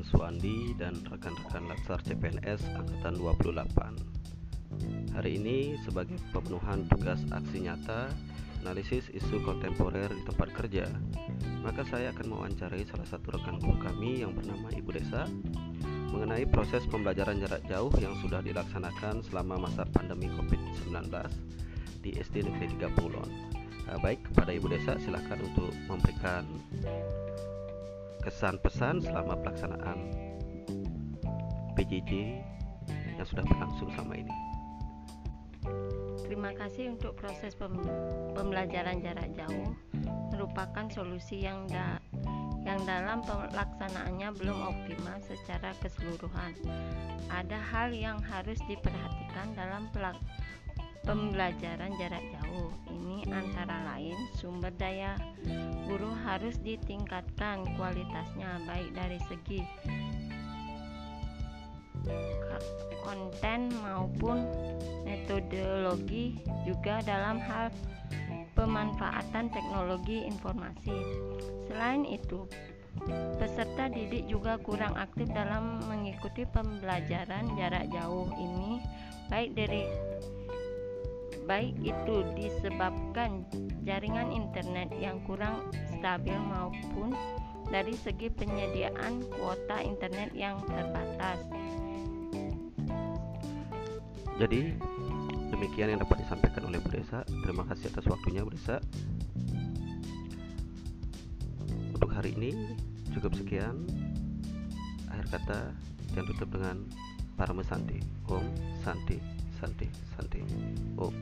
Dian Suandi dan rekan-rekan Latsar CPNS Angkatan 28 Hari ini sebagai pemenuhan tugas aksi nyata analisis isu kontemporer di tempat kerja maka saya akan mewawancarai salah satu rekan guru kami yang bernama Ibu Desa mengenai proses pembelajaran jarak jauh yang sudah dilaksanakan selama masa pandemi COVID-19 di SD Negeri 3 Pulon. Nah, baik kepada Ibu Desa silakan untuk memberikan kesan pesan selama pelaksanaan PJJ yang sudah berlangsung selama ini. Terima kasih untuk proses pembelajaran jarak jauh merupakan solusi yang da yang dalam pelaksanaannya belum optimal secara keseluruhan. Ada hal yang harus diperhatikan dalam pembelajaran jarak jauh. Ini antara lain sumber daya guru harus ditingkatkan kualitasnya baik dari segi konten maupun metodologi juga dalam hal pemanfaatan teknologi informasi. Selain itu, peserta didik juga kurang aktif dalam mengikuti pembelajaran jarak jauh ini baik dari baik itu disebabkan jaringan internet yang kurang stabil maupun dari segi penyediaan kuota internet yang terbatas. Jadi demikian yang dapat disampaikan oleh Bu Desa. Terima kasih atas waktunya Bu Desa. Untuk hari ini cukup sekian. Akhir kata yang tutup dengan para mesanti. Om Santi Santi Santi. Om.